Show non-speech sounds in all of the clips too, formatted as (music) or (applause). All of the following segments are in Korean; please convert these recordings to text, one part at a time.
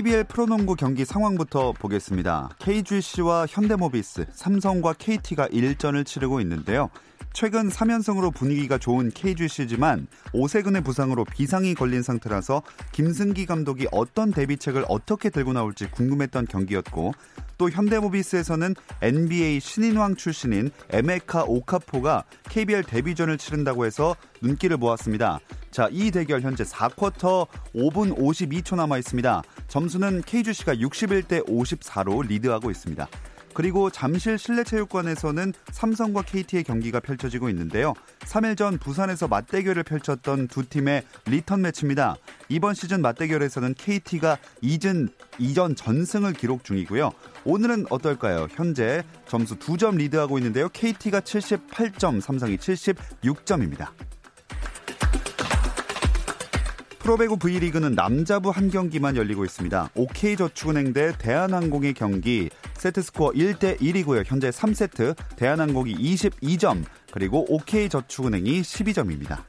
KBL 프로농구 경기 상황부터 보겠습니다. KGC와 현대모비스, 삼성과 KT가 1전을 치르고 있는데요. 최근 3연승으로 분위기가 좋은 KGC지만 오세근의 부상으로 비상이 걸린 상태라서 김승기 감독이 어떤 대비책을 어떻게 들고 나올지 궁금했던 경기였고 또 현대모비스에서는 NBA 신인왕 출신인 에메카 오카포가 KBL 데뷔전을 치른다고 해서 눈길을 모았습니다. 자, 이 대결 현재 4쿼터 5분 52초 남아 있습니다. 점수는 KGC가 61대 54로 리드하고 있습니다. 그리고 잠실 실내체육관에서는 삼성과 KT의 경기가 펼쳐지고 있는데요. 3일 전 부산에서 맞대결을 펼쳤던 두 팀의 리턴 매치입니다. 이번 시즌 맞대결에서는 KT가 2전, 2전 전승을 기록 중이고요. 오늘은 어떨까요? 현재 점수 2점 리드하고 있는데요. KT가 78점, 삼성이 76점입니다. 프로배구 V리그는 남자부 한 경기만 열리고 있습니다. OK저축은행 대 대한항공의 경기 세트스코어 1대 1이고요. 현재 3세트 대한항공이 22점 그리고 OK저축은행이 12점입니다.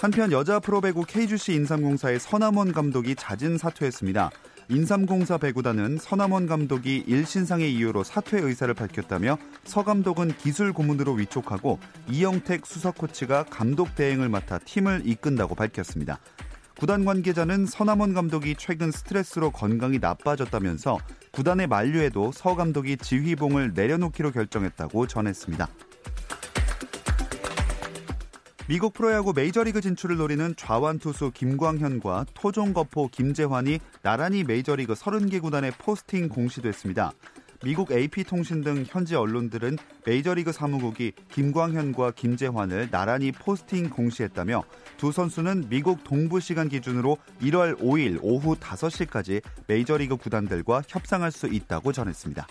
한편 여자 프로배구 KGC 인삼공사의 서남원 감독이 잦은 사퇴했습니다. 인삼공사 배구단은 서남원 감독이 일신상의 이유로 사퇴 의사를 밝혔다며 서 감독은 기술 고문으로 위촉하고 이영택 수석 코치가 감독 대행을 맡아 팀을 이끈다고 밝혔습니다. 구단 관계자는 서남원 감독이 최근 스트레스로 건강이 나빠졌다면서 구단의 만류에도 서 감독이 지휘봉을 내려놓기로 결정했다고 전했습니다. 미국 프로야구 메이저리그 진출을 노리는 좌완 투수 김광현과 토종 거포 김재환이 나란히 메이저리그 30개 구단에 포스팅 공시됐습니다. 미국 AP통신 등 현지 언론들은 메이저리그 사무국이 김광현과 김재환을 나란히 포스팅 공시했다며 두 선수는 미국 동부 시간 기준으로 1월 5일 오후 5시까지 메이저리그 구단들과 협상할 수 있다고 전했습니다.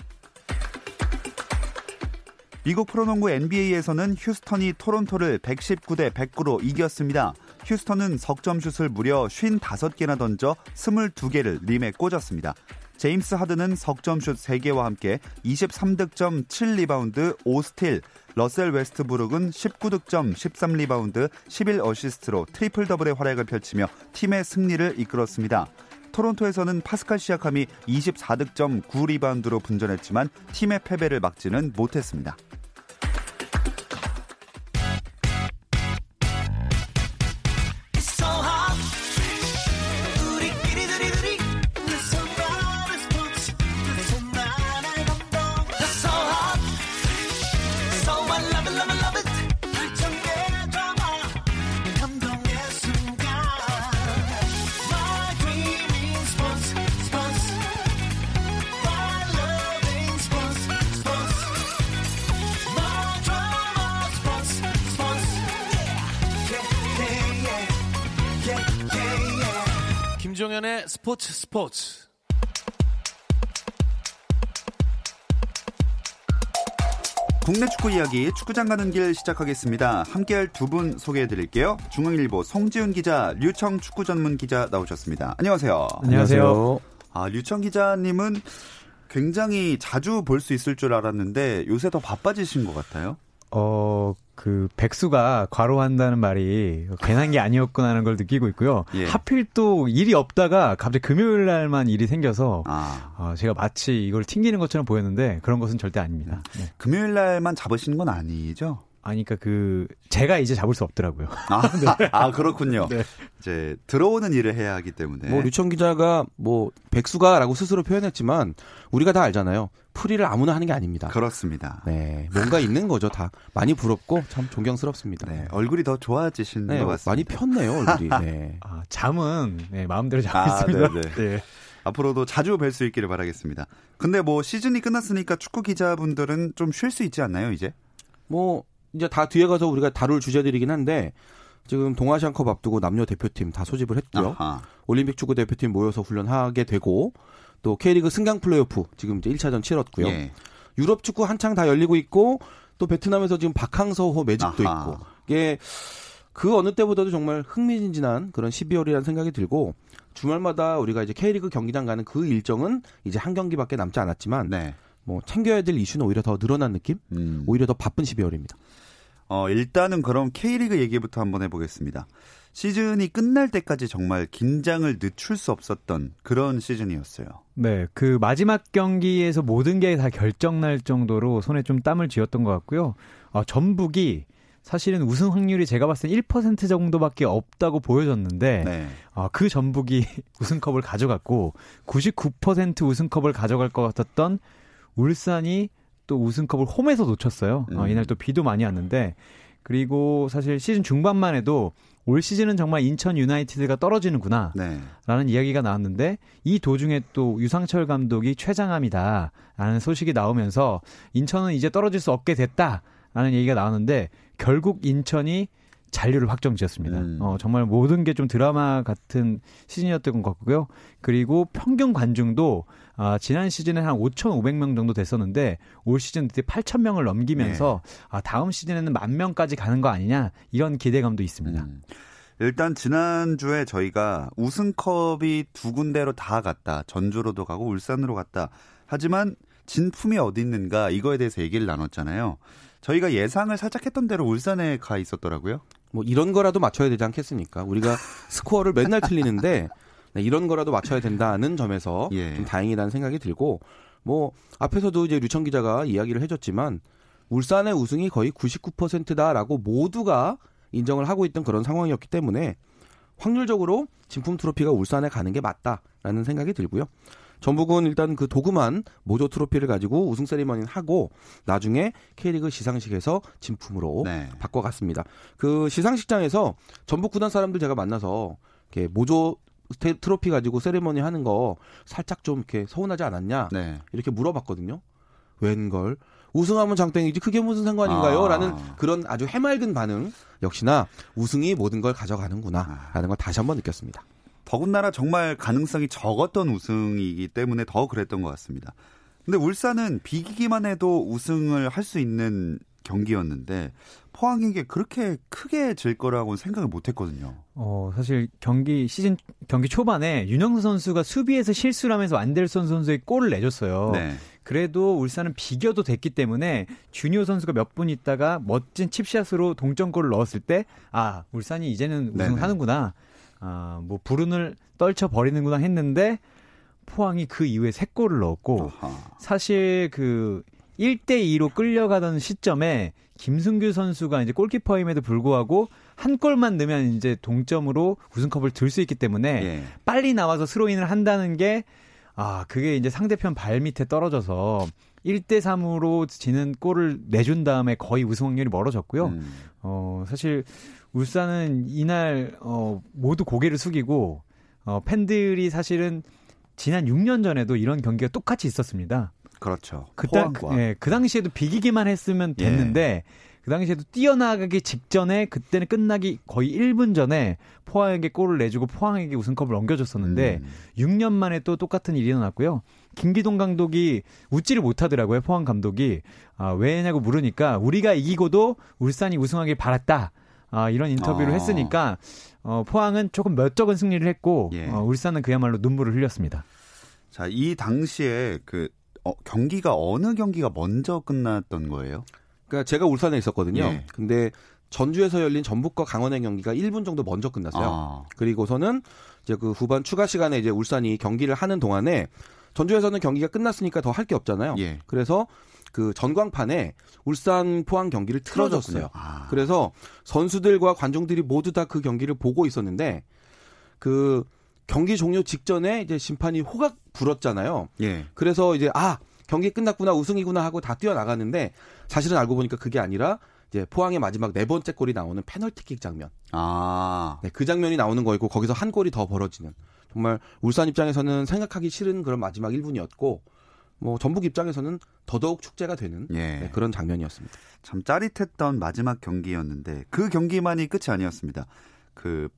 미국 프로농구 NBA에서는 휴스턴이 토론토를 119대 109로 이겼습니다. 휴스턴은 석점슛을 무려 55개나 던져 22개를 림에 꽂았습니다. 제임스 하든은 석점슛 3개와 함께 23득점 7리바운드 5스틸, 러셀 웨스트브룩은 19득점 13리바운드 11어시스트로 트리플 더블의 활약을 펼치며 팀의 승리를 이끌었습니다. 토론토에서는 파스칼 시아캄이 24득점 9리바운드로 분전했지만 팀의 패배를 막지는 못했습니다. 스포츠 스포츠. 국내 축구 이야기 축구장 가는 길 시작하겠습니다. 함께할 두 분 소개해 드릴게요. 중앙일보 송지훈 기자, 류청 축구 전문 기자 나오셨습니다. 안녕하세요. 안녕하세요. 아, 류청 기자님은 굉장히 자주 볼 수 있을 줄 알았는데 요새 더 바빠지신 것 같아요. 어, 그 백수가 과로한다는 말이 괜한 게 아니었구나 하는 걸 느끼고 있고요. 예. 하필 또 일이 없다가 갑자기 금요일 날만 일이 생겨서 아. 어, 제가 마치 이걸 튕기는 것처럼 보였는데 그런 것은 절대 아닙니다. 네. 금요일 날만 잡으시는 건 아니죠? 아니, 그러니까 그 제가 이제 잡을 수 없더라고요. 아, (laughs) 네. 아 그렇군요. 네. 이제 들어오는 일을 해야 하기 때문에. 뭐 류청 기자가 뭐 백수가라고 스스로 표현했지만 우리가 다 알잖아요. 풀이를 아무나 하는 게 아닙니다. 그렇습니다. 네, 뭔가 있는 거죠. 다 많이 부럽고 참 존경스럽습니다. 네, 얼굴이 더 좋아지신 네, 것 같습니다. 많이 폈네요, 얼굴이. (laughs) 네. 아, 잠은 네, 마음대로 자겠습니다. 아, 네. 앞으로도 자주 뵐 수 있기를 바라겠습니다. 근데 뭐 시즌이 끝났으니까 축구 기자분들은 좀 쉴 수 있지 않나요, 이제? 뭐 이제 다 뒤에 가서 우리가 다룰 주제들이긴 한데 지금 동아시안컵 앞두고 남녀 대표팀 다 소집을 했고요. 아하. 올림픽 축구 대표팀 모여서 훈련하게 되고 또 K리그 승강 플레이오프 지금 이제 1차전 치렀고요. 예. 유럽 축구 한창 다 열리고 있고 또 베트남에서 지금 박항서호 매직도 아하. 있고 이게 그 어느 때보다도 정말 흥미진진한 그런 12월이라는 생각이 들고 주말마다 우리가 이제 K리그 경기장 가는 그 일정은 이제 한 경기밖에 남지 않았지만 네. 뭐 챙겨야 될 이슈는 오히려 더 늘어난 느낌? 음. 오히려 더 바쁜 12월입니다. 어, 일단은 그럼 K리그 얘기부터 한번 해보겠습니다. 시즌이 끝날 때까지 정말 긴장을 늦출 수 없었던 그런 시즌이었어요. 네, 그 마지막 경기에서 모든 게 다 결정날 정도로 손에 좀 땀을 쥐었던 것 같고요. 어, 전북이 사실은 우승 확률이 제가 봤을 때 1% 정도밖에 없다고 보여졌는데 네. 어, 그 전북이 (laughs) 우승컵을 가져갔고 99% 우승컵을 가져갈 것 같았던 울산이 또 우승컵을 홈에서 놓쳤어요. 어, 음. 어, 이날 또 비도 많이 왔는데 그리고 사실 시즌 중반만 해도 올 시즌은 정말 인천 유나이티드가 떨어지는구나 네. 라는 이야기가 나왔는데 이 도중에 또 유상철 감독이 최장암이다 라는 소식이 나오면서 인천은 이제 떨어질 수 없게 됐다 라는 얘기가 나왔는데 결국 인천이 잔류를 확정 지었습니다. 음. 어, 정말 모든 게 좀 드라마 같은 시즌이었던 것 같고요. 그리고 평균 관중도 아, 지난 시즌에 한 5,500명 정도 됐었는데 올 시즌 드디어 8,000명을 넘기면서 네. 아, 다음 시즌에는 만 명까지 가는 거 아니냐 이런 기대감도 있습니다. 음. 일단 지난주에 저희가 우승컵이 두 군데로 다 갔다. 전주로도 가고 울산으로 갔다. 하지만 진품이 어디 있는가 이거에 대해서 얘기를 나눴잖아요. 저희가 예상을 살짝 했던 대로 울산에 가 있었더라고요. 뭐 이런 거라도 맞춰야 되지 않겠습니까? 우리가 (laughs) 스코어를 맨날 틀리는데 네, 이런 거라도 맞춰야 된다는 점에서 (laughs) 예. 좀 다행이라는 생각이 들고 뭐 앞에서도 이제 류청 기자가 이야기를 해줬지만 울산의 우승이 거의 99%다라고 모두가 인정을 하고 있던 그런 상황이었기 때문에 확률적으로 진품 트로피가 울산에 가는 게 맞다라는 생각이 들고요. 전북은 일단 그 도구만 모조 트로피를 가지고 우승 세리머니는 하고 나중에 K리그 시상식에서 진품으로 네. 바꿔갔습니다. 그 시상식장에서 전북 구단 사람들 제가 만나서 이렇게 모조 트로피 가지고 세리머니 하는 거 살짝 좀 이렇게 서운하지 않았냐 네. 이렇게 물어봤거든요. 웬걸 우승하면 장땡이지 그게 무슨 상관인가요? 아. 라는 그런 아주 해맑은 반응 역시나 우승이 모든 걸 가져가는구나 라는 걸 다시 한번 느꼈습니다. 더군다나 정말 가능성이 적었던 우승이기 때문에 더 그랬던 것 같습니다. 근데 울산은 비기기만 해도 우승을 할 수 있는 경기였는데 포항에게 그렇게 크게 질 거라고 생각을 못 했거든요. 어, 사실 경기 시즌 경기 초반에 윤영수 선수가 수비에서 실수를 하면서 안델선 선수의 골을 내줬어요. 네. 그래도 울산은 비겨도 됐기 때문에 주니오 선수가 몇 분 있다가 멋진 칩샷으로 동점골을 넣었을 때 아, 울산이 이제는 우승하는구나. 아, 뭐 불운을 떨쳐 버리는구나 했는데 포항이 그 이후에 세 골을 넣었고 아하. 사실 그 1대 2로 끌려가던 시점에 김승규 선수가 이제 골키퍼임에도 불구하고 한 골만 넣으면 이제 동점으로 우승컵을 들 수 있기 때문에 예. 빨리 나와서 스로인을 한다는 게 아, 그게 이제 상대편 발 밑에 떨어져서 1대 3으로 지는 골을 내준 다음에 거의 우승 확률이 멀어졌고요. 음. 어, 사실 울산은 이날 어 모두 고개를 숙이고 어 팬들이 사실은 지난 6년 전에도 이런 경기가 똑같이 있었습니다. 그렇죠. 그때 그, 예, 그 당시에도 비기기만 했으면 예. 됐는데 예. 그 당시에도 뛰어나가기 직전에 그때는 끝나기 거의 1분 전에 포항에게 골을 내주고 포항에게 우승컵을 넘겨줬었는데 음. 6년 만에 또 똑같은 일이 일어났고요. 김기동 감독이 웃지를 못하더라고요. 포항 감독이 아, 왜냐고 물으니까 우리가 이기고도 울산이 우승하길 바랐다. 아, 이런 인터뷰를 어. 했으니까 어, 포항은 조금 몇 적은 승리를 했고 예. 어, 울산은 그야말로 눈물을 흘렸습니다. 자, 이 당시에 그 어, 경기가 어느 경기가 먼저 끝났던 거예요? 그러니까 제가 울산에 있었거든요. 예. 근데 전주에서 열린 전북과 강원의 경기가 1분 정도 먼저 끝났어요. 아. 그리고서는 이제 그 후반 추가 시간에 이제 울산이 경기를 하는 동안에 전주에서는 경기가 끝났으니까 더 할 게 없잖아요. 예. 그래서 그 전광판에 울산 포항 경기를 틀어줬어요. 아. 그래서 선수들과 관중들이 모두 다 그 경기를 보고 있었는데 그 경기 종료 직전에 이제 심판이 호각 불었잖아요. 예. 그래서 이제 아 경기 끝났구나 우승이구나 하고 다 뛰어나갔는데 사실은 알고 보니까 그게 아니라 이제 포항의 마지막 네 번째 골이 나오는 페널티킥 장면. 아. 네, 그 장면이 나오는 거이고 거기서 한 골이 더 벌어지는. 정말 울산 입장에서는 생각하기 싫은 그런 마지막 1분이었고 뭐 전북 입장에서는 더더욱 축제가 되는 예. 네, 그런 장면이었습니다. 참 짜릿했던 마지막 경기였는데 그 경기만이 끝이 아니었습니다. 그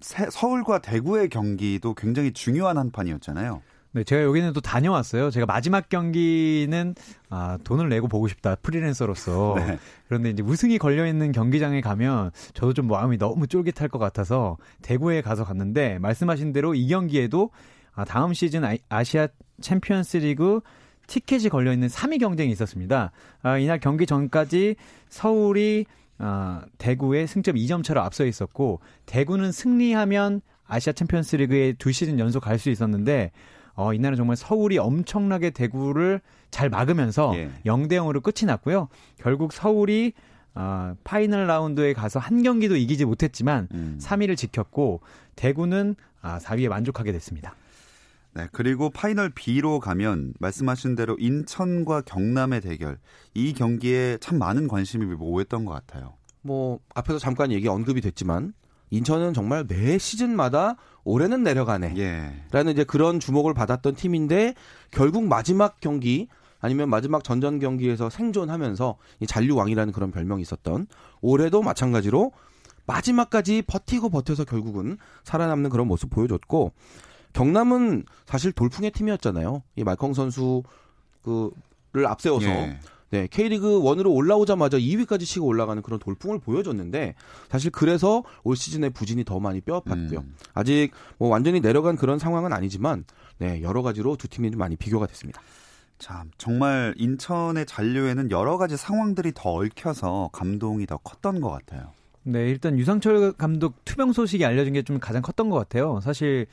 서울과 대구의 경기도 굉장히 중요한 한 판이었잖아요. 네, 제가 여기는 또 다녀왔어요. 제가 마지막 경기는 아, 돈을 내고 보고 싶다. 프리랜서로서. (laughs) 네. 그런데 이제 우승이 걸려 있는 경기장에 가면 저도 좀 마음이 너무 쫄깃할 것 같아서 대구에 가서 갔는데 말씀하신 대로 이 경기에도 아, 다음 시즌 아시아 챔피언스 리그 티켓이 걸려 있는 3위 경쟁이 있었습니다. 아, 이날 경기 전까지 서울이 아, 대구에 승점 2점 차로 앞서 있었고 대구는 승리하면 아시아 챔피언스 리그에 두 시즌 연속 갈 수 있었는데 어, 이날은 정말 서울이 엄청나게 대구를 잘 막으면서 예. 0대 0으로 끝이 났고요. 결국 서울이 어, 파이널 라운드에 가서 한 경기도 이기지 못했지만 음. 3위를 지켰고 대구는 아, 4위에 만족하게 됐습니다. 네, 그리고 파이널 B로 가면 말씀하신 대로 인천과 경남의 대결 이 경기에 참 많은 관심이 모였던 것 같아요. 뭐 앞에서 잠깐 얘기 언급이 됐지만 인천은 정말 매 시즌마다 올해는 내려가네. 예. 라는 이제 그런 주목을 받았던 팀인데 결국 마지막 경기 아니면 마지막 전전 경기에서 생존하면서 이 잔류왕이라는 그런 별명이 있었던 올해도 마찬가지로 마지막까지 버티고 버텨서 결국은 살아남는 그런 모습 보여줬고 경남은 사실 돌풍의 팀이었잖아요. 이 말컹 선수 그를 앞세워서 예. 네, K리그 1으로 올라오자마자 2위까지 치고 올라가는 그런 돌풍을 보여줬는데 사실 그래서 올 시즌에 부진이 더 많이 뼈아팠고요. 음. 아직 뭐 완전히 내려간 그런 상황은 아니지만 네, 여러 가지로 두 팀이 좀 많이 비교가 됐습니다. 참 정말 인천의 잔류에는 여러 가지 상황들이 더 얽혀서 감동이 더 컸던 것 같아요. 네, 일단 유상철 감독 투병 소식이 알려진 게 좀 가장 컸던 것 같아요. 사실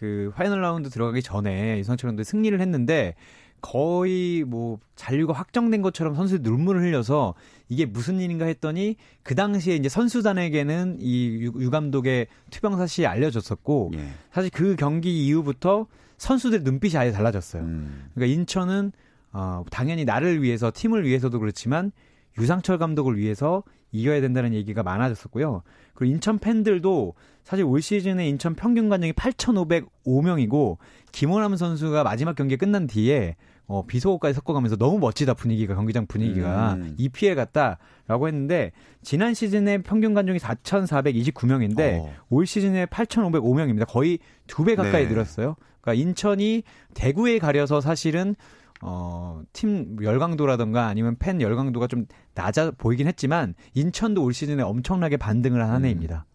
그 파이널 라운드 들어가기 전에 유상철 감독이 승리를 했는데 거의 뭐 잔류가 확정된 것처럼 선수들이 눈물을 흘려서 이게 무슨 일인가 했더니 그 당시에 이제 선수단에게는 이 유 감독의 투병 사실이 알려졌었고 예. 사실 그 경기 이후부터 선수들의 눈빛이 아예 달라졌어요. 음. 그러니까 인천은 어 당연히 나를 위해서 팀을 위해서도 그렇지만 유상철 감독을 위해서 이겨야 된다는 얘기가 많아졌었고요. 그리고 인천 팬들도 사실 올 시즌에 인천 평균 관중이 8,505명이고 김원함 선수가 마지막 경기 끝난 뒤에 어, 비속어까지 섞어가면서 너무 멋지다 분위기가 경기장 분위기가 음. 이 피해 갔다라고 했는데 지난 시즌에 평균 관중이 4,429명인데 어. 올 시즌에 8,505명입니다. 거의 두 배 가까이 네. 늘었어요. 그러니까 인천이 대구에 가려서 사실은 어, 팀 열강도라던가 아니면 팬 열강도가 좀 낮아 보이긴 했지만 인천도 올 시즌에 엄청나게 반등을 한한 해입니다.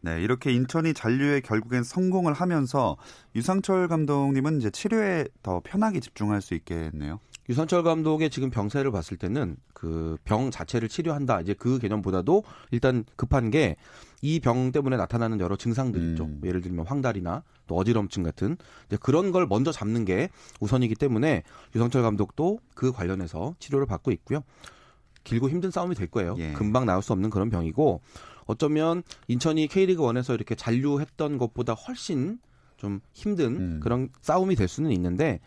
네, 이렇게 인천이 잔류에 결국엔 성공을 하면서 유상철 감독님은 이제 치료에 더 편하게 집중할 수 있겠네요. 유상철 감독의 지금 병세를 봤을 때는 그 병 자체를 치료한다 이제 그 개념보다도 일단 급한 게 이 병 때문에 나타나는 여러 증상들 있죠. 음. 예를 들면 황달이나 또 어지럼증 같은 그런 걸 먼저 잡는 게 우선이기 때문에 유상철 감독도 그 관련해서 치료를 받고 있고요. 길고 힘든 싸움이 될 거예요. 예. 금방 나올 수 없는 그런 병이고 어쩌면 인천이 K리그 1에서 이렇게 잔류했던 것보다 훨씬 좀 힘든 음. 그런 싸움이 될 수는 있는데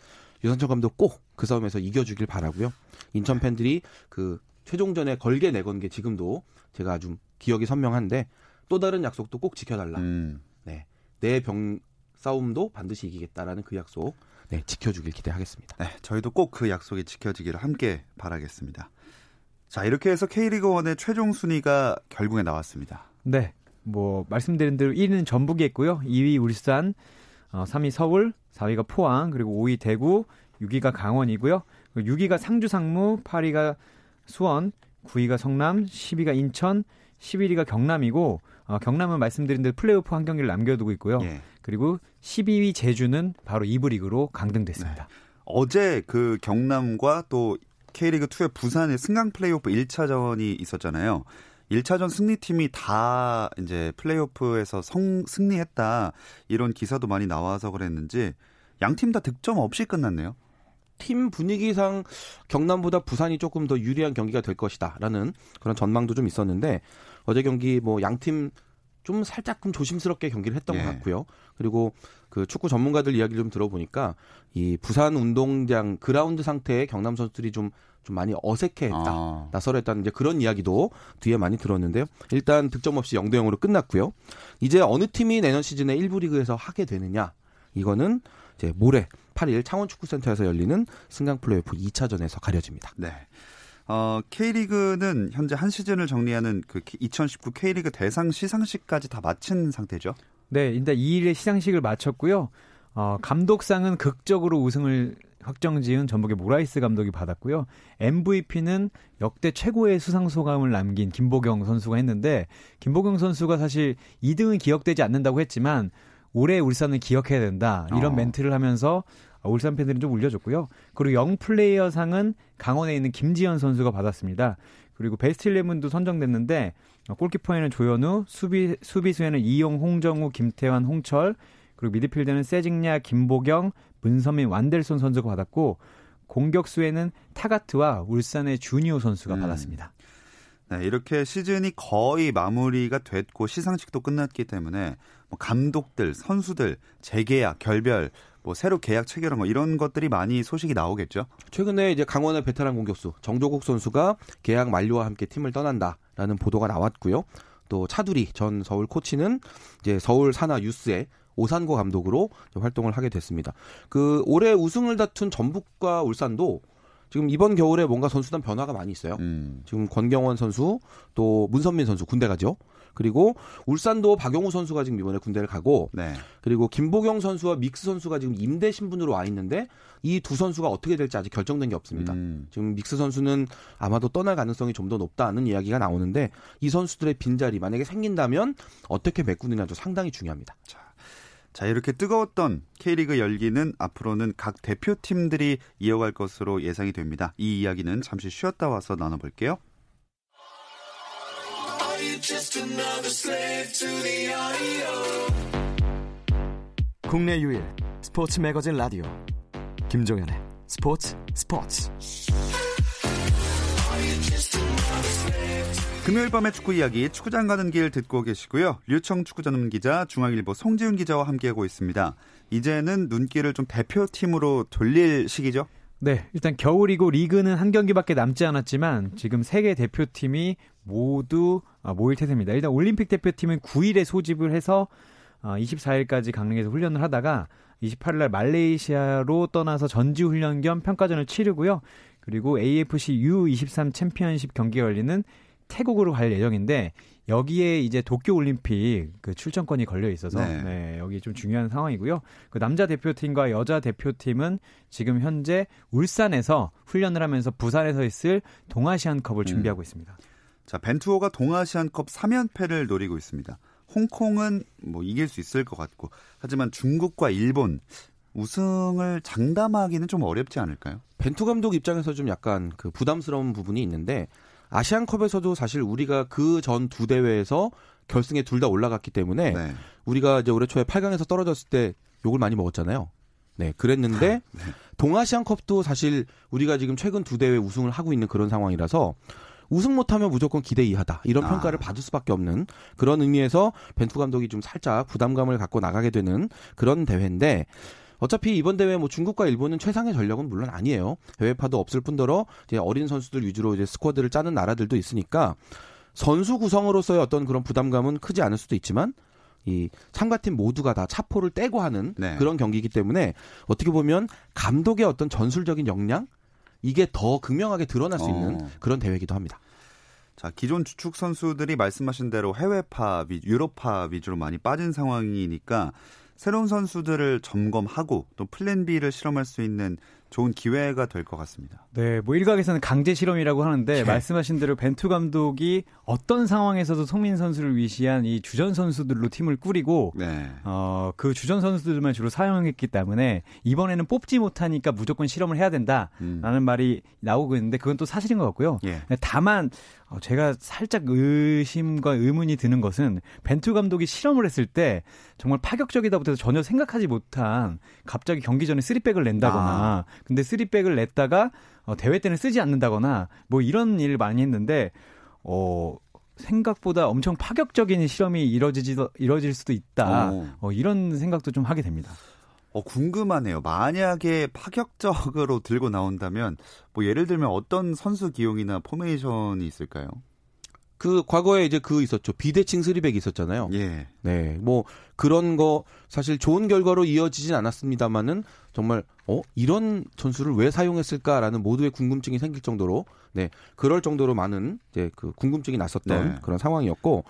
유상철 감독 꼭 그 싸움에서 이겨주길 바라고요. 인천 팬들이 그 최종전에 걸게 내건 게 지금도 제가 아주 기억이 선명한데 또 다른 약속도 꼭 지켜달라. 음. 네, 내 병 싸움도 반드시 이기겠다라는 그 약속 네, 지켜주길 기대하겠습니다. 네, 저희도 꼭 그 약속이 지켜지기를 함께 바라겠습니다. 자, 이렇게 해서 K리그 1의 최종 순위가 결국에 나왔습니다. 네. 뭐 말씀드린 대로 1위는 전북이 있고요. 2위 울산, 어, 3위 서울, 4위가 포항, 그리고 5위 대구, 6위가 강원이고요. 6위가 상주 상무, 8위가 수원, 9위가 성남, 10위가 인천, 11위가 경남이고 어, 경남은 말씀드린 대로 플레이오프 한 경기를 남겨두고 있고요. 예. 그리고 12위 제주는 바로 2부 리그로 강등됐습니다. 네. 어제 그 경남과 또 K리그 2의 부산의 승강 플레이오프 1차전이 있었잖아요. 1차전 승리팀이 다 이제 플레이오프에서 성, 승리했다. 이런 기사도 많이 나와서 그랬는지 양 팀 다 득점 없이 끝났네요. 팀 분위기상 경남보다 부산이 조금 더 유리한 경기가 될 것이다라는 그런 전망도 좀 있었는데 어제 경기 뭐 양팀 좀 살짝금 조심스럽게 경기를 했던 예. 것 같고요. 그리고 그 축구 전문가들 이야기를 좀 들어보니까 이 부산 운동장 그라운드 상태의 경남 선수들이 좀, 좀 많이 어색해했다. 아. 낯설했다는 이제 그런 이야기도 뒤에 많이 들었는데요. 일단 득점 없이 0대 0으로 끝났고요. 이제 어느 팀이 내년 시즌에 1부 리그에서 하게 되느냐. 이거는 이제 모레 8일 창원축구센터에서 열리는 승강 플레이오프 2차전에서 가려집니다. 네. 어, K리그는 현재 한 시즌을 정리하는 그 2019 K리그 대상 시상식까지 다 마친 상태죠. 네, 일단 2일에 시상식을 마쳤고요. 어, 감독상은 극적으로 우승을 확정지은 전북의 모라이스 감독이 받았고요. MVP는 역대 최고의 수상 소감을 남긴 김보경 선수가 했는데 김보경 선수가 사실 2등은 기억되지 않는다고 했지만 올해 울산을 기억해야 된다. 이런 어. 멘트를 하면서 울산 팬들이 좀 울려줬고요. 그리고 영 플레이어 상은 강원에 있는 김지현 선수가 받았습니다. 그리고 베스트 11도 선정됐는데 골키퍼에는 조현우, 수비 수비수에는 이용, 홍정우, 김태환, 홍철, 그리고 미드필드는 세징야, 김보경, 문선민, 완델손 선수가 받았고 공격수에는 타가트와 울산의 주니오 선수가 음. 받았습니다. 네, 이렇게 시즌이 거의 마무리가 됐고 시상식도 끝났기 때문에 뭐 감독들, 선수들 재계약, 결별, 뭐 새로 계약 체결한 거 이런 것들이 많이 소식이 나오겠죠. 최근에 이제 강원의 베테랑 공격수 정조국 선수가 계약 만료와 함께 팀을 떠난다라는 보도가 나왔고요. 또 차두리 전 서울 코치는 이제 서울 산하 유스의 오산고 감독으로 활동을 하게 됐습니다. 그 올해 우승을 다툰 전북과 울산도 지금 이번 겨울에 뭔가 선수단 변화가 많이 있어요. 음. 지금 권경원 선수 또 문선민 선수 군대 가죠. 그리고 울산도 박용우 선수가 지금 이번에 군대를 가고 네. 그리고 김보경 선수와 믹스 선수가 지금 임대 신분으로 와 있는데 이 두 선수가 어떻게 될지 아직 결정된 게 없습니다. 음. 지금 믹스 선수는 아마도 떠날 가능성이 좀 더 높다는 이야기가 나오는데 이 선수들의 빈자리 만약에 생긴다면 어떻게 메꾸느냐도 상당히 중요합니다. 자, 자, 이렇게 뜨거웠던 K리그 열기는 앞으로는 각 대표팀들이 이어갈 것으로 예상이 됩니다. 이 이야기는 잠시 쉬었다 와서 나눠볼게요. 국내 유일 스포츠 매거진 라디오 김종현의 스포츠 스포츠 금요일 밤의 축구 이야기 축구장 가는 길 듣고 계시고요. 류청 축구 전문 기자 중앙일보 송지훈 기자와 함께하고 있습니다. 이제는 눈길을 좀 대표팀으로 돌릴 시기죠? 네, 일단 겨울이고 리그는 한 경기밖에 남지 않았지만 지금 세계 대표팀이 모두 아, 모일 태세입니다. 일단 올림픽 대표팀은 9일에 소집을 해서 24일까지 아, 강릉에서 훈련을 하다가 28일 날 말레이시아로 떠나서 전지 훈련 겸 평가전을 치르고요. 그리고 AFC U23 챔피언십 경기가 열리는 태국으로 갈 예정인데 여기에 이제 도쿄 올림픽 그 출전권이 걸려 있어서 네. 네, 여기 좀 중요한 상황이고요. 그 남자 대표팀과 여자 대표팀은 지금 현재 울산에서 훈련을 하면서 부산에서 있을 동아시안컵을 음. 준비하고 있습니다. 자, 벤투호가 동아시안컵 3연패를 노리고 있습니다. 홍콩은 뭐 이길 수 있을 것 같고 하지만 중국과 일본 우승을 장담하기는 좀 어렵지 않을까요? 벤투 감독 입장에서 좀 약간 그 부담스러운 부분이 있는데 아시안컵에서도 사실 우리가 그 전 두 대회에서 결승에 둘 다 올라갔기 때문에 네. 우리가 이제 올해 초에 8강에서 떨어졌을 때 욕을 많이 먹었잖아요. 네, 그랬는데 네. 동아시안컵도 사실 우리가 지금 최근 두 대회 우승을 하고 있는 그런 상황이라서 우승 못하면 무조건 기대 이하다 이런 아. 평가를 받을 수밖에 없는 그런 의미에서 벤투 감독이 좀 살짝 부담감을 갖고 나가게 되는 그런 대회인데 어차피 이번 대회 뭐 중국과 일본은 최상의 전력은 물론 아니에요. 해외파도 없을 뿐더러 이제 어린 선수들 위주로 이제 스쿼드를 짜는 나라들도 있으니까 선수 구성으로서의 어떤 그런 부담감은 크지 않을 수도 있지만 이 참가팀 모두가 다 차포를 떼고 하는 네. 그런 경기이기 때문에 어떻게 보면 감독의 어떤 전술적인 역량 이게 더 극명하게 드러날 수 있는 어. 그런 대회이기도 합니다. 자, 기존 주축 선수들이 말씀하신 대로 해외파, 유럽파 위주로 많이 빠진 상황이니까 새로운 선수들을 점검하고 또 플랜 B를 실험할 수 있는 좋은 기회가 될 것 같습니다. 네, 뭐 일각에서는 강제 실험이라고 하는데 네. 말씀하신 대로 벤투 감독이 어떤 상황에서도 손흥민 선수를 위시한 이 주전 선수들로 팀을 꾸리고 네. 어, 그 주전 선수들만 주로 사용했기 때문에 이번에는 뽑지 못하니까 무조건 실험을 해야 된다라는 음. 말이 나오고 있는데 그건 또 사실인 것 같고요. 예. 다만 어, 제가 살짝 의심과 의문이 드는 것은 벤투 감독이 실험을 했을 때 정말 파격적이다 부터 전혀 생각하지 못한 갑자기 경기 전에 쓰리백을 낸다거나 아. 근데 쓰리백을 냈다가 어, 대회 때는 쓰지 않는다거나 뭐 이런 일을 많이 했는데 어 생각보다 엄청 파격적인 실험이 이뤄지지 이뤄질 수도 있다. 어, 이런 생각도 좀 하게 됩니다. 어, 궁금하네요. 만약에 파격적으로 들고 나온다면, 뭐, 예를 들면 어떤 선수 기용이나 포메이션이 있을까요? 그 과거에 이제 그 있었죠. 비대칭 스리백 있었잖아요. 예. 네. 뭐 그런 거 사실 좋은 결과로 이어지진 않았습니다만은 정말 어 이런 선수를 왜 사용했을까라는 모두의 궁금증이 생길 정도로 네. 그럴 정도로 많은 이제 그 궁금증이 났었던 네. 그런 상황이었고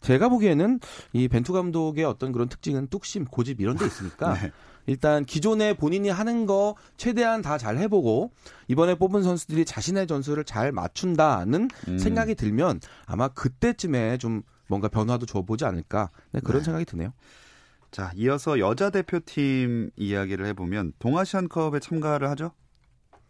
제가 보기에는 이 벤투 감독의 어떤 그런 특징은 뚝심, 고집 이런 데 있으니까 (laughs) 네. 일단 기존에 본인이 하는 거 최대한 다 잘 해보고 이번에 뽑은 선수들이 자신의 전술을 잘 맞춘다는 음. 생각이 들면 아마 그때쯤에 좀 뭔가 변화도 줘보지 않을까 네, 그런 네. 생각이 드네요. 자, 이어서 여자 대표팀 이야기를 해보면 동아시안컵에 참가를 하죠?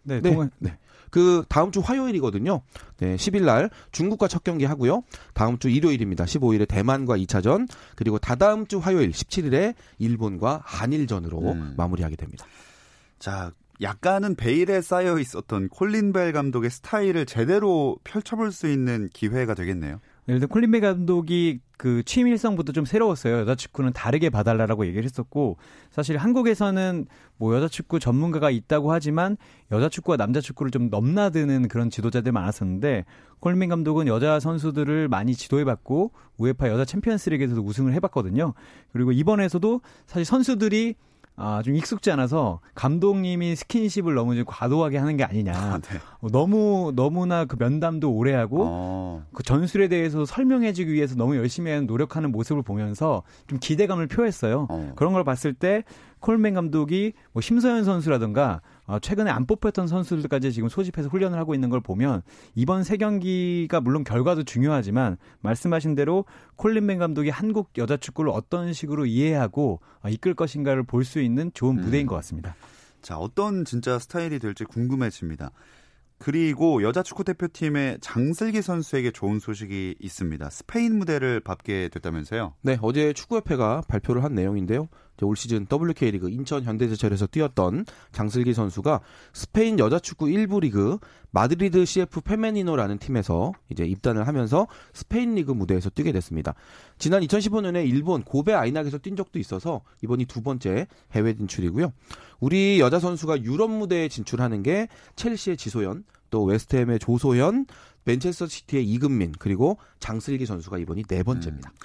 네, 네. 동아, 네. 그 다음 주 화요일이거든요. 네, 10일 날 중국과 첫 경기 하고요. 다음 주 일요일입니다. 15일에 대만과 2차전, 그리고 다다음 주 화요일 17일에 일본과 한일전으로 음. 마무리하게 됩니다. 자, 약간은 베일에 쌓여 있었던 콜린 벨 감독의 스타일을 제대로 펼쳐볼 수 있는 기회가 되겠네요. 예를 들어 콜린 벨 감독이 그 취임 일성부터 좀 새로웠어요. 여자 축구는 다르게 봐달라라고 얘기를 했었고 사실 한국에서는 뭐 여자 축구 전문가가 있다고 하지만 여자 축구와 남자 축구를 좀 넘나드는 그런 지도자들 많았었는데 콜민 감독은 여자 선수들을 많이 지도해봤고 우에파 여자 챔피언스리그에서도 우승을 해봤거든요. 그리고 이번에서도 사실 선수들이 아, 좀 익숙지 않아서 감독님이 스킨십을 너무 좀 과도하게 하는 게 아니냐. 아, 네. 어, 너무, 너무나 그 면담도 오래 하고, 어. 그 전술에 대해서 설명해주기 위해서 너무 열심히 노력하는 모습을 보면서 좀 기대감을 표했어요. 어. 그런 걸 봤을 때, 콜맨 감독이 뭐 심서현 선수라든가 어, 최근에 안 뽑혔던 선수들까지 지금 소집해서 훈련을 하고 있는 걸 보면 이번 세 경기가 물론 결과도 중요하지만 말씀하신 대로 콜린 맨 감독이 한국 여자 축구를 어떤 식으로 이해하고 어, 이끌 것인가를 볼 수 있는 좋은 무대인 음. 것 같습니다. 자, 어떤 진짜 스타일이 될지 궁금해집니다. 그리고 여자 축구 대표팀의 장슬기 선수에게 좋은 소식이 있습니다. 스페인 무대를 밟게 됐다면서요? 네, 어제 축구협회가 발표를 한 내용인데요. 올 시즌 WK리그 인천 현대제철에서 뛰었던 장슬기 선수가 스페인 여자 축구 1부 리그 마드리드 CF 페메니노라는 팀에서 이제 입단을 하면서 스페인 리그 무대에서 뛰게 됐습니다. 지난 2015년에 일본 고베 아이낙에서 뛴 적도 있어서 이번이 두 번째 해외 진출이고요. 우리 여자 선수가 유럽 무대에 진출하는 게 첼시의 지소연, 또 웨스트햄의 조소현, 맨체스터 시티의 이금민 그리고 장슬기 선수가 이번이 네 번째입니다. 음.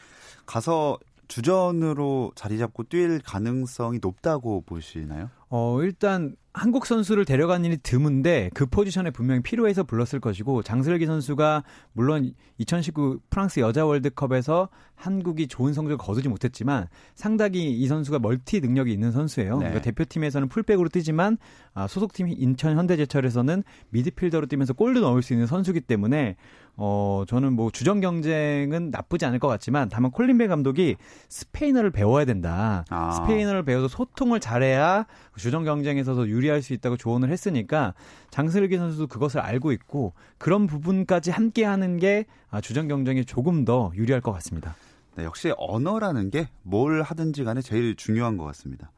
가서 주전으로 자리 잡고 뛸 가능성이 높다고 보시나요? 어, 일단 한국 선수를 데려간 일이 드문데 그 포지션에 분명히 필요해서 불렀을 것이고 장슬기 선수가 물론 2019 프랑스 여자 월드컵에서 한국이 좋은 성적을 거두지 못했지만 상당히 이 선수가 멀티 능력이 있는 선수예요. 네. 그러니까 대표팀에서는 풀백으로 뛰지만 아, 소속팀 인천 현대제철에서는 미드필더로 뛰면서 골도 넣을 수 있는 선수기 때문에 어, 저는 뭐 주전 경쟁은 나쁘지 않을 것 같지만 다만 콜린베 감독이 스페인어를 배워야 된다. 아. 스페인어를 배워서 소통을 잘해야 주전 경쟁에서도 유리할 수 있다고 조언을 했으니까 장슬기 선수도 그것을 알고 있고 그런 부분까지 함께 하는 게 아, 주전 경쟁에 조금 더 유리할 것 같습니다. 네, 역시 언어라는 게 뭘 하든지 간에 제일 중요한 것 같습니다.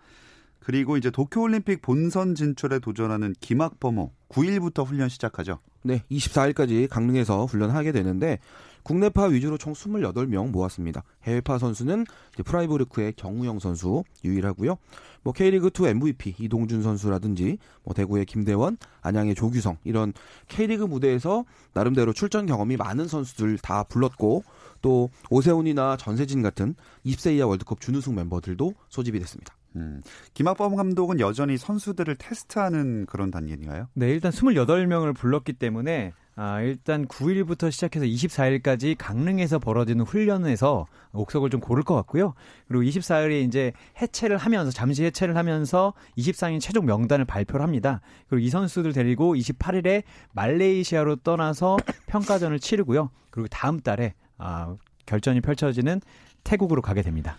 그리고 이제 도쿄올림픽 본선 진출에 도전하는 김학범호 9일부터 훈련 시작하죠. 네, 24일까지 강릉에서 훈련하게 되는데 국내파 위주로 총 28명 모았습니다. 해외파 선수는 프라이부르크의 정우영 선수 유일하고요. 뭐 K리그 2 MVP 이동준 선수라든지 뭐 대구의 김대원, 안양의 조규성 이런 K리그 무대에서 나름대로 출전 경험이 많은 선수들 다 불렀고 또 오세훈이나 전세진 같은 20세 이하 월드컵 준우승 멤버들도 소집이 됐습니다. 음. 김학범 감독은 여전히 선수들을 테스트하는 그런 단계인가요? 네, 일단 28명을 불렀기 때문에 아, 일단 9일부터 시작해서 24일까지 강릉에서 벌어지는 훈련에서 옥석을 좀 고를 것 같고요. 그리고 24일에 이제 해체를 하면서 잠시 해체를 하면서 24인 최종 명단을 발표를 합니다. 그리고 이 선수들 데리고 28일에 말레이시아로 떠나서 평가전을 치르고요. 그리고 다음 달에 아, 결전이 펼쳐지는 태국으로 가게 됩니다.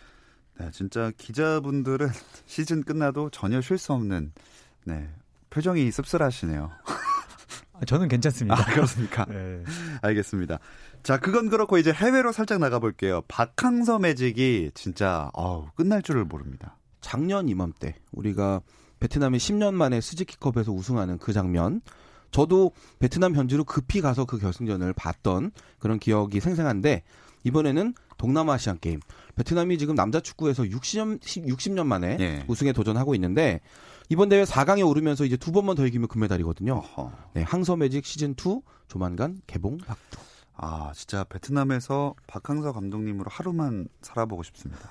네, 진짜 기자분들은 (laughs) 시즌 끝나도 전혀 쉴 수 없는 네, 표정이 씁쓸하시네요. 아, 저는 괜찮습니다. 아, 그렇습니까? (laughs) 네. 알겠습니다. 자, 그건 그렇고 이제 해외로 살짝 나가볼게요. 박항서 매직이 진짜 어우, 끝날 줄을 모릅니다. 작년 이맘때 우리가 베트남이 10년 만에 스즈키컵에서 우승하는 그 장면. 저도 베트남 현지로 급히 가서 그 결승전을 봤던 그런 기억이 생생한데 이번에는 동남아시안 게임. 베트남이 지금 남자 축구에서 60년 60년 만에 예. 우승에 도전하고 있는데 이번 대회 4강에 오르면서 이제 두 번만 더 이기면 금메달이거든요. 네, 항서 매직 시즌 2 조만간 개봉 박두. 아, 진짜 베트남에서 박항서 감독님으로 하루만 살아보고 싶습니다.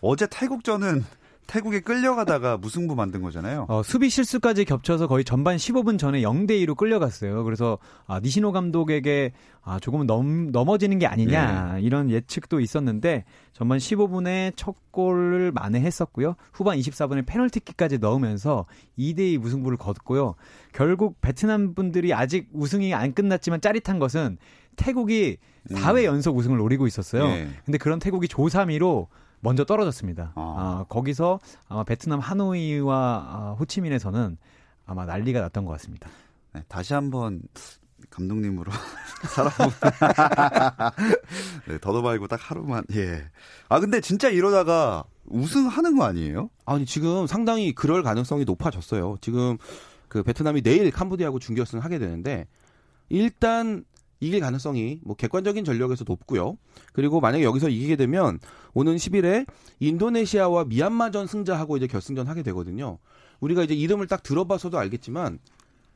어제 태국전은 태국에 끌려가다가 무승부 만든 거잖아요. 어, 수비 실수까지 겹쳐서 거의 전반 15분 전에 0대 2로 끌려갔어요. 그래서 아, 니시노 감독에게 아, 조금은 넘, 넘어지는 게 아니냐 예. 이런 예측도 있었는데 전반 15분에 첫 골을 만회했었고요. 후반 24분에 페널티킥까지 넣으면서 2대 2 무승부를 거뒀고요. 결국 베트남 분들이 아직 우승이 안 끝났지만 짜릿한 것은 태국이 4회 음. 연속 우승을 노리고 있었어요. 예. 근데 그런 태국이 조 3위로 먼저 떨어졌습니다. 아. 아, 거기서 아마 베트남 하노이와 아, 호치민에서는 아마 난리가 났던 것 같습니다. 네, 다시 한번 감독님으로 (laughs) 살아보 (laughs) 네, 더도 말고 딱 하루만. 예. 아 근데 진짜 이러다가 우승하는 거 아니에요? 아니 지금 상당히 그럴 가능성이 높아졌어요. 지금 그 베트남이 내일 캄보디아하고 준결승을 하게 되는데 일단 이길 가능성이 뭐 객관적인 전력에서 높고요. 그리고 만약에 여기서 이기게 되면 오는 10일에 인도네시아와 미얀마전 승자하고 이제 결승전 하게 되거든요. 우리가 이제 이름을 딱 들어봐서도 알겠지만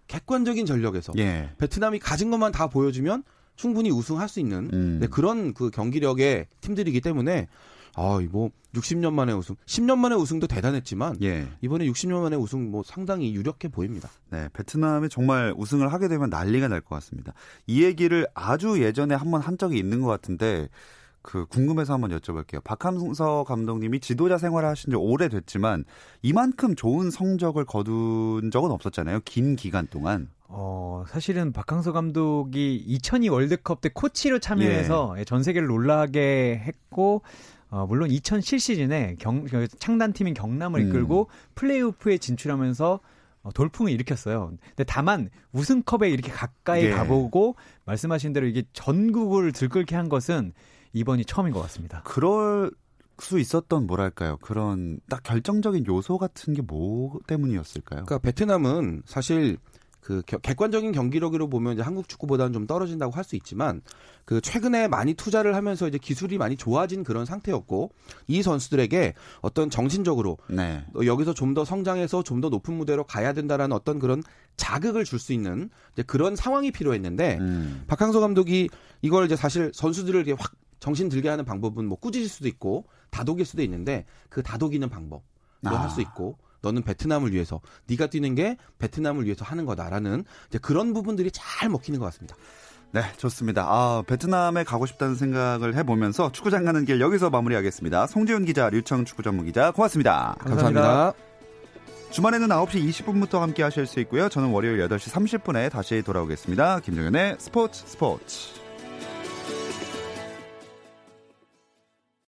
객관적인 전력에서 예. 베트남이 가진 것만 다 보여주면 충분히 우승할 수 있는 음. 네, 그런 그 경기력의 팀들이기 때문에 아, 뭐 60년 만에 우승, 10년 만에 우승도 대단했지만 예. 이번에 60년 만에 우승 뭐 상당히 유력해 보입니다. 네, 베트남이 정말 우승을 하게 되면 난리가 날 것 같습니다. 이 얘기를 아주 예전에 한번 한 적이 있는 것 같은데 그 궁금해서 한번 여쭤볼게요. 박함서 감독님이 지도자 생활을 하신 지 오래됐지만 이만큼 좋은 성적을 거둔 적은 없었잖아요. 긴 기간 동안. 어, 사실은 박항서 감독이 2002 월드컵 때 코치로 참여해서 예. 전 세계를 놀라게 했고 어, 물론 2007 시즌에 경, 그 창단팀인 경남을 음. 이끌고 플레이오프에 진출하면서 어, 돌풍을 일으켰어요. 근데 다만 우승컵에 이렇게 가까이 예. 가보고 말씀하신 대로 이게 전국을 들끓게 한 것은 이번이 처음인 것 같습니다. 그럴 수 있었던 뭐랄까요 그런 딱 결정적인 요소 같은 게 뭐 때문이었을까요? 그러니까 베트남은 사실 그 객관적인 경기력으로 보면 이제 한국 축구보다는 좀 떨어진다고 할 수 있지만 그 최근에 많이 투자를 하면서 이제 기술이 많이 좋아진 그런 상태였고 이 선수들에게 어떤 정신적으로 네. 여기서 좀 더 성장해서 좀 더 높은 무대로 가야 된다라는 어떤 그런 자극을 줄 수 있는 그런 상황이 필요했는데 음. 박항서 감독이 이걸 이제 사실 선수들을 이렇게 확 정신 들게 하는 방법은 뭐 꾸짖을 수도 있고 다독일 수도 있는데 그 다독이는 방법로 아. 할수 있고 너는 베트남을 위해서 네가 뛰는 게 베트남을 위해서 하는 거다라는 이제 그런 부분들이 잘 먹히는 것 같습니다. 네, 좋습니다. 아, 베트남에 가고 싶다는 생각을 해보면서 축구장 가는 길 여기서 마무리하겠습니다. 송지훈 기자, 류청 축구 전문 기자, 고맙습니다. 감사합니다. 감사합니다. 주말에는 9시 20분부터 함께 하실 수 있고요. 저는 월요일 8시 30분에 다시 돌아오겠습니다. 김정현의 스포츠 스포츠.